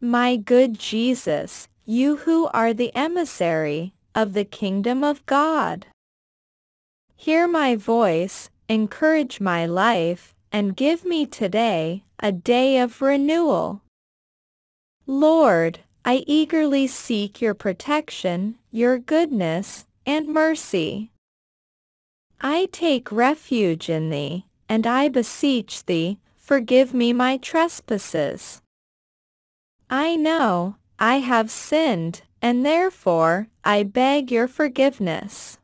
My good Jesus, you who are the emissary of the kingdom of God. Hear my voice, encourage my life, and give me today a day of renewal. Lord, I eagerly seek your protection, your goodness, and mercy. I take refuge in thee, and I beseech thee, forgive me my trespasses. I know I have sinned, and therefore I beg your forgiveness.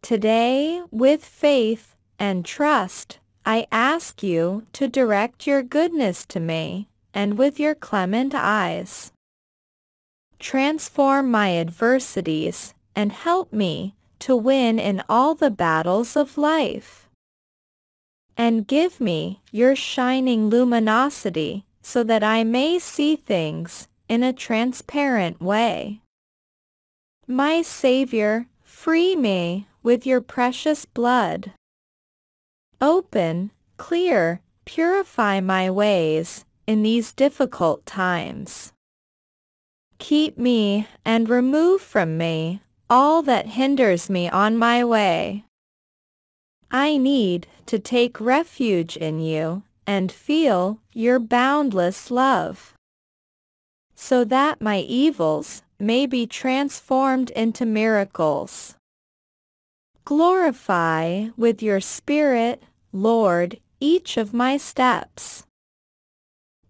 Today, with faith and trust, I ask you to direct your goodness to me, and with your clement eyes. Transform my adversities, and help me to win in all the battles of life. And give me your shining luminosity, so that I may see things in a transparent way. My Savior, free me with your precious blood. Open, clear, purify my ways in these difficult times. Keep me and remove from me all that hinders me on my way. I need to take refuge in you and feel your boundless love, so that my evils may be transformed into miracles. Glorify with your Spirit, Lord, each of my steps,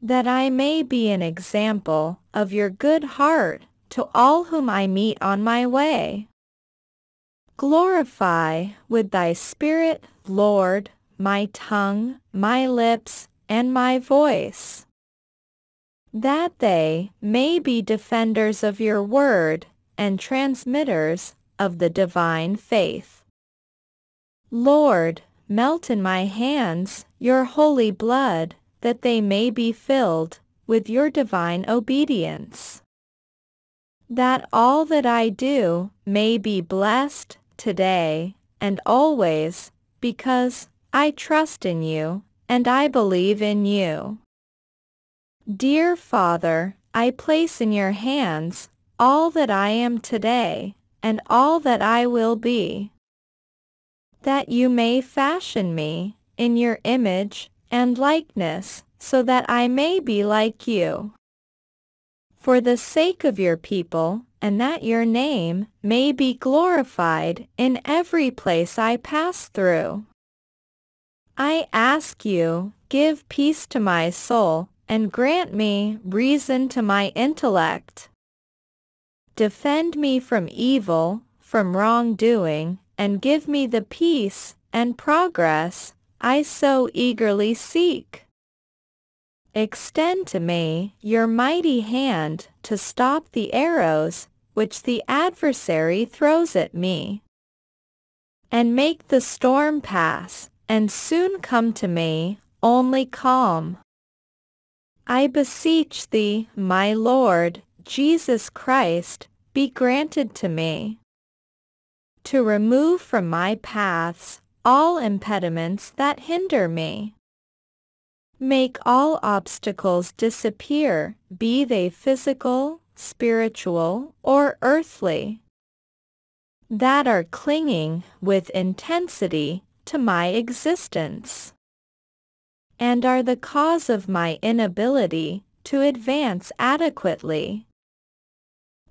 that I may be an example of your good heart to all whom I meet on my way. Glorify with thy Spirit, Lord, my tongue, my lips, and my voice, that they may be defenders of your word and transmitters of the divine faith. Lord, melt in my hands your holy blood, that they may be filled with your divine obedience. That all that I do may be blessed today and always, because I trust in you and I believe in you. Dear Father, I place in your hands all that I am today and all that I will be that you may fashion me in your image and likeness, so that I may be like you. For the sake of your people, and that your name may be glorified in every place I pass through. I ask you, give peace to my soul, and grant me reason to my intellect. Defend me from evil, from wrongdoing, and give me the peace and progress I so eagerly seek. Extend to me your mighty hand to stop the arrows which the adversary throws at me. And make the storm pass, and soon come to me only calm. I beseech thee, my Lord, Jesus Christ, be granted to me to remove from my paths all impediments that hinder me. Make all obstacles disappear, be they physical, spiritual, or earthly, that are clinging with intensity to my existence, and are the cause of my inability to advance adequately.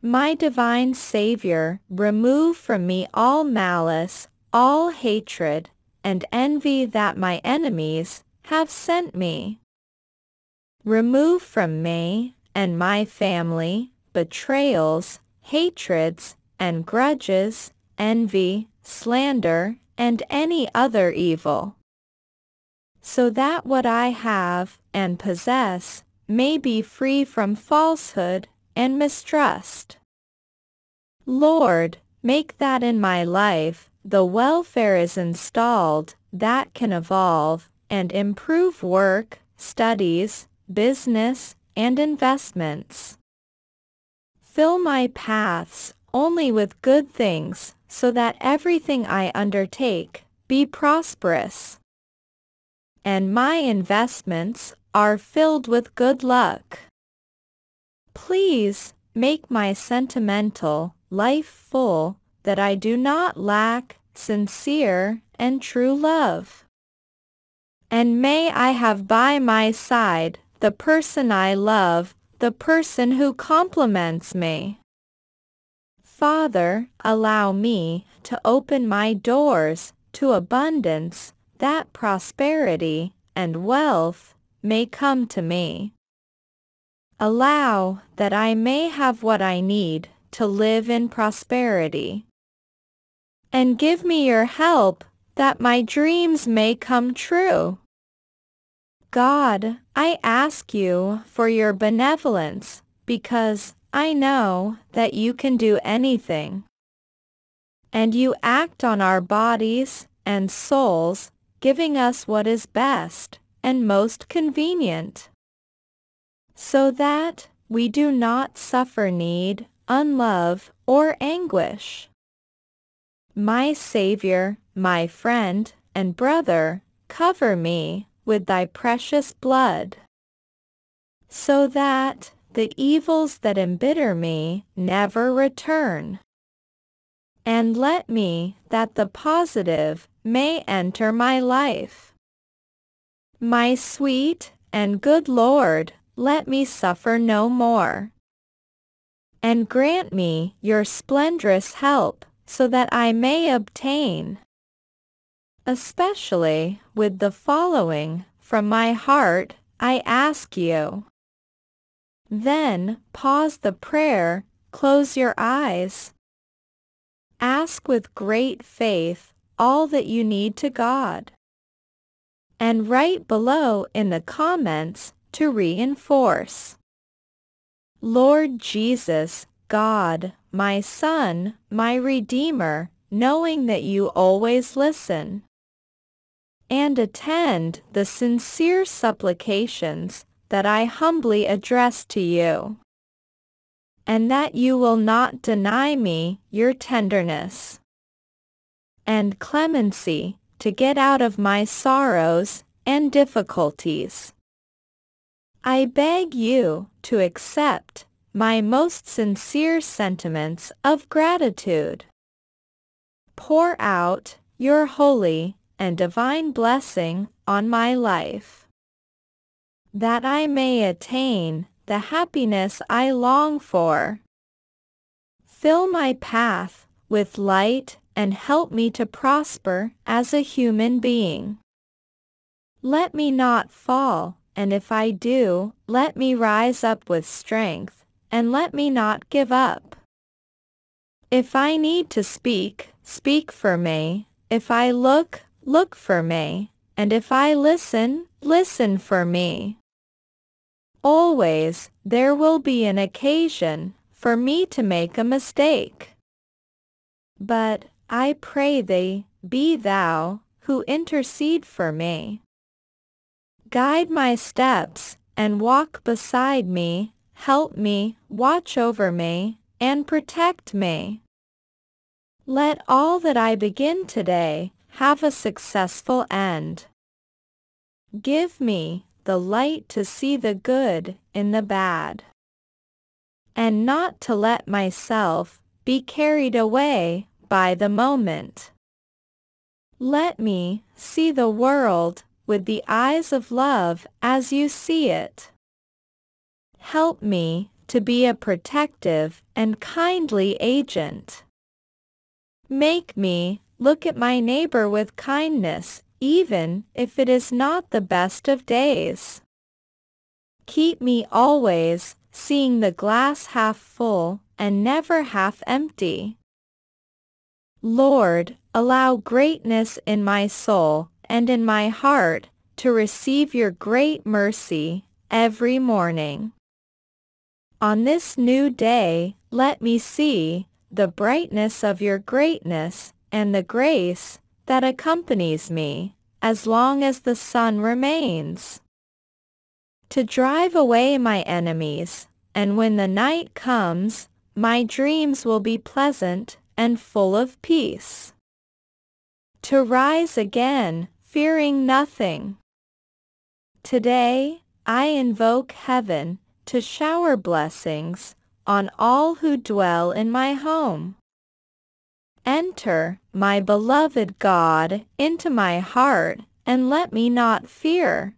My divine Savior, remove from me all malice, all hatred, and envy that my enemies have sent me. Remove from me and my family betrayals, hatreds, and grudges, envy, slander, and any other evil, so that what I have and possess may be free from falsehood and mistrust. Lord, make that in my life the welfare is installed that can evolve and improve work, studies, business, and investments. Fill my paths only with good things so that everything I undertake be prosperous. And my investments are filled with good luck. Please, make my sentimental life full, that I do not lack sincere and true love. And may I have by my side the person I love, the person who compliments me. Father, allow me to open my doors to abundance, that prosperity and wealth may come to me. Allow that I may have what I need to live in prosperity. And give me your help that my dreams may come true. God, I ask you for your benevolence because I know that you can do anything. And you act on our bodies and souls, giving us what is best and most convenient. So that we do not suffer need, unlove, or anguish. My Savior, my friend, and brother, cover me with thy precious blood, so that the evils that embitter me never return. And let me that the positive may enter my life. My sweet and good Lord, let me suffer no more. And grant me your splendrous help, so that I may obtain especially with the following from my heart I ask you. Then pause the prayer, close your eyes. Ask with great faith all that you need to God. And write below in the comments to reinforce. Lord Jesus, God, my Son, my Redeemer, knowing that you always listen and attend the sincere supplications that I humbly address to you, and that you will not deny me your tenderness and clemency to get out of my sorrows and difficulties. I beg you to accept my most sincere sentiments of gratitude. Pour out your holy and divine blessing on my life, that I may attain the happiness I long for. Fill my path with light and help me to prosper as a human being. Let me not fall, and if I do, let me rise up with strength, and let me not give up. If I need to speak, speak for me. If I look, look for me, and if I listen, listen for me. Always there will be an occasion for me to make a mistake. But I pray thee, be thou, who intercede for me. Guide my steps, and walk beside me, help me, watch over me, and protect me. Let all that I begin today have a successful end. Give me the light to see the good in the bad, and not to let myself be carried away by the moment. Let me see the world with the eyes of love as you see it. Help me to be a protective and kindly agent. Make me Look at my neighbor with kindness, even if it is not the best of days. Keep me always seeing the glass half full and never half empty. Lord, allow greatness in my soul and in my heart to receive your great mercy every morning. On this new day, let me see the brightness of your greatness and the grace that accompanies me as long as the sun remains. To drive away my enemies, and when the night comes, my dreams will be pleasant and full of peace. To rise again, fearing nothing. Today, I invoke heaven to shower blessings on all who dwell in my home. Enter, my beloved God, into my heart, and let me not fear.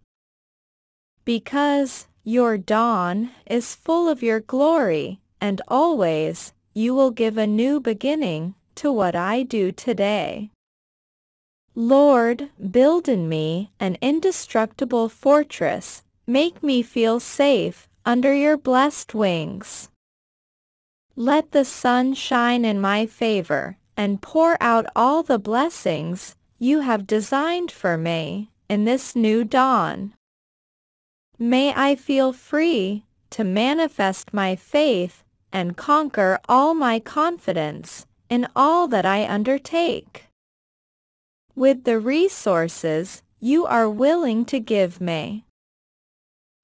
Because your dawn is full of your glory, and always you will give a new beginning to what I do today. Lord, build in me an indestructible fortress, make me feel safe under your blessed wings. Let the sun shine in my favor and pour out all the blessings you have designed for me in this new dawn. May I feel free to manifest my faith and conquer all my confidence in all that I undertake. With the resources you are willing to give me.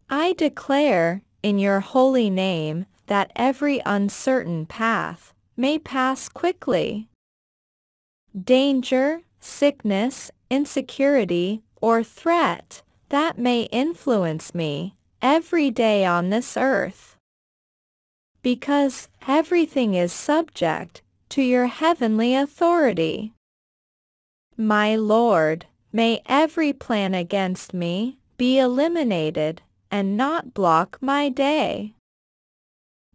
I declare in your holy name that every uncertain path may pass quickly. Danger, sickness, insecurity, or threat that may influence me every day on this earth. Because everything is subject to your heavenly authority. My Lord, may every plan against me be eliminated and not block my day.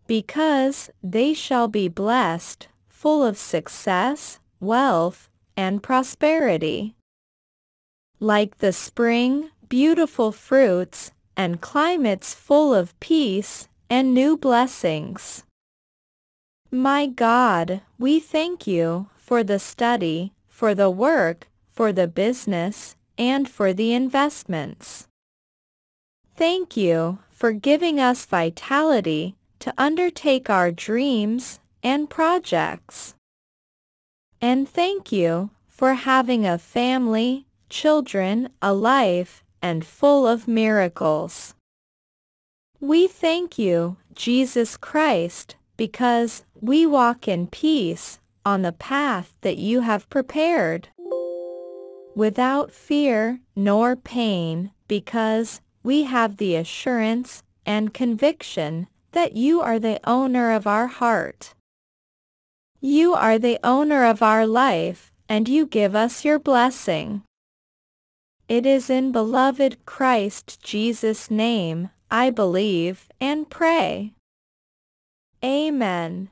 Because they shall be blessed, full of success, wealth, and prosperity. Like the spring, beautiful fruits, and climates full of peace and new blessings. My God, we thank you for the study, for the work, for the business, and for the investments. Thank you for giving us vitality to undertake our dreams and projects. And thank you for having a family, children, a life, and full of miracles. We thank you, Jesus Christ, because we walk in peace on the path that you have prepared. Without fear nor pain, because we have the assurance and conviction that you are the owner of our heart. You are the owner of our life, and you give us your blessing. It is in beloved Christ Jesus' name I believe and pray. Amen.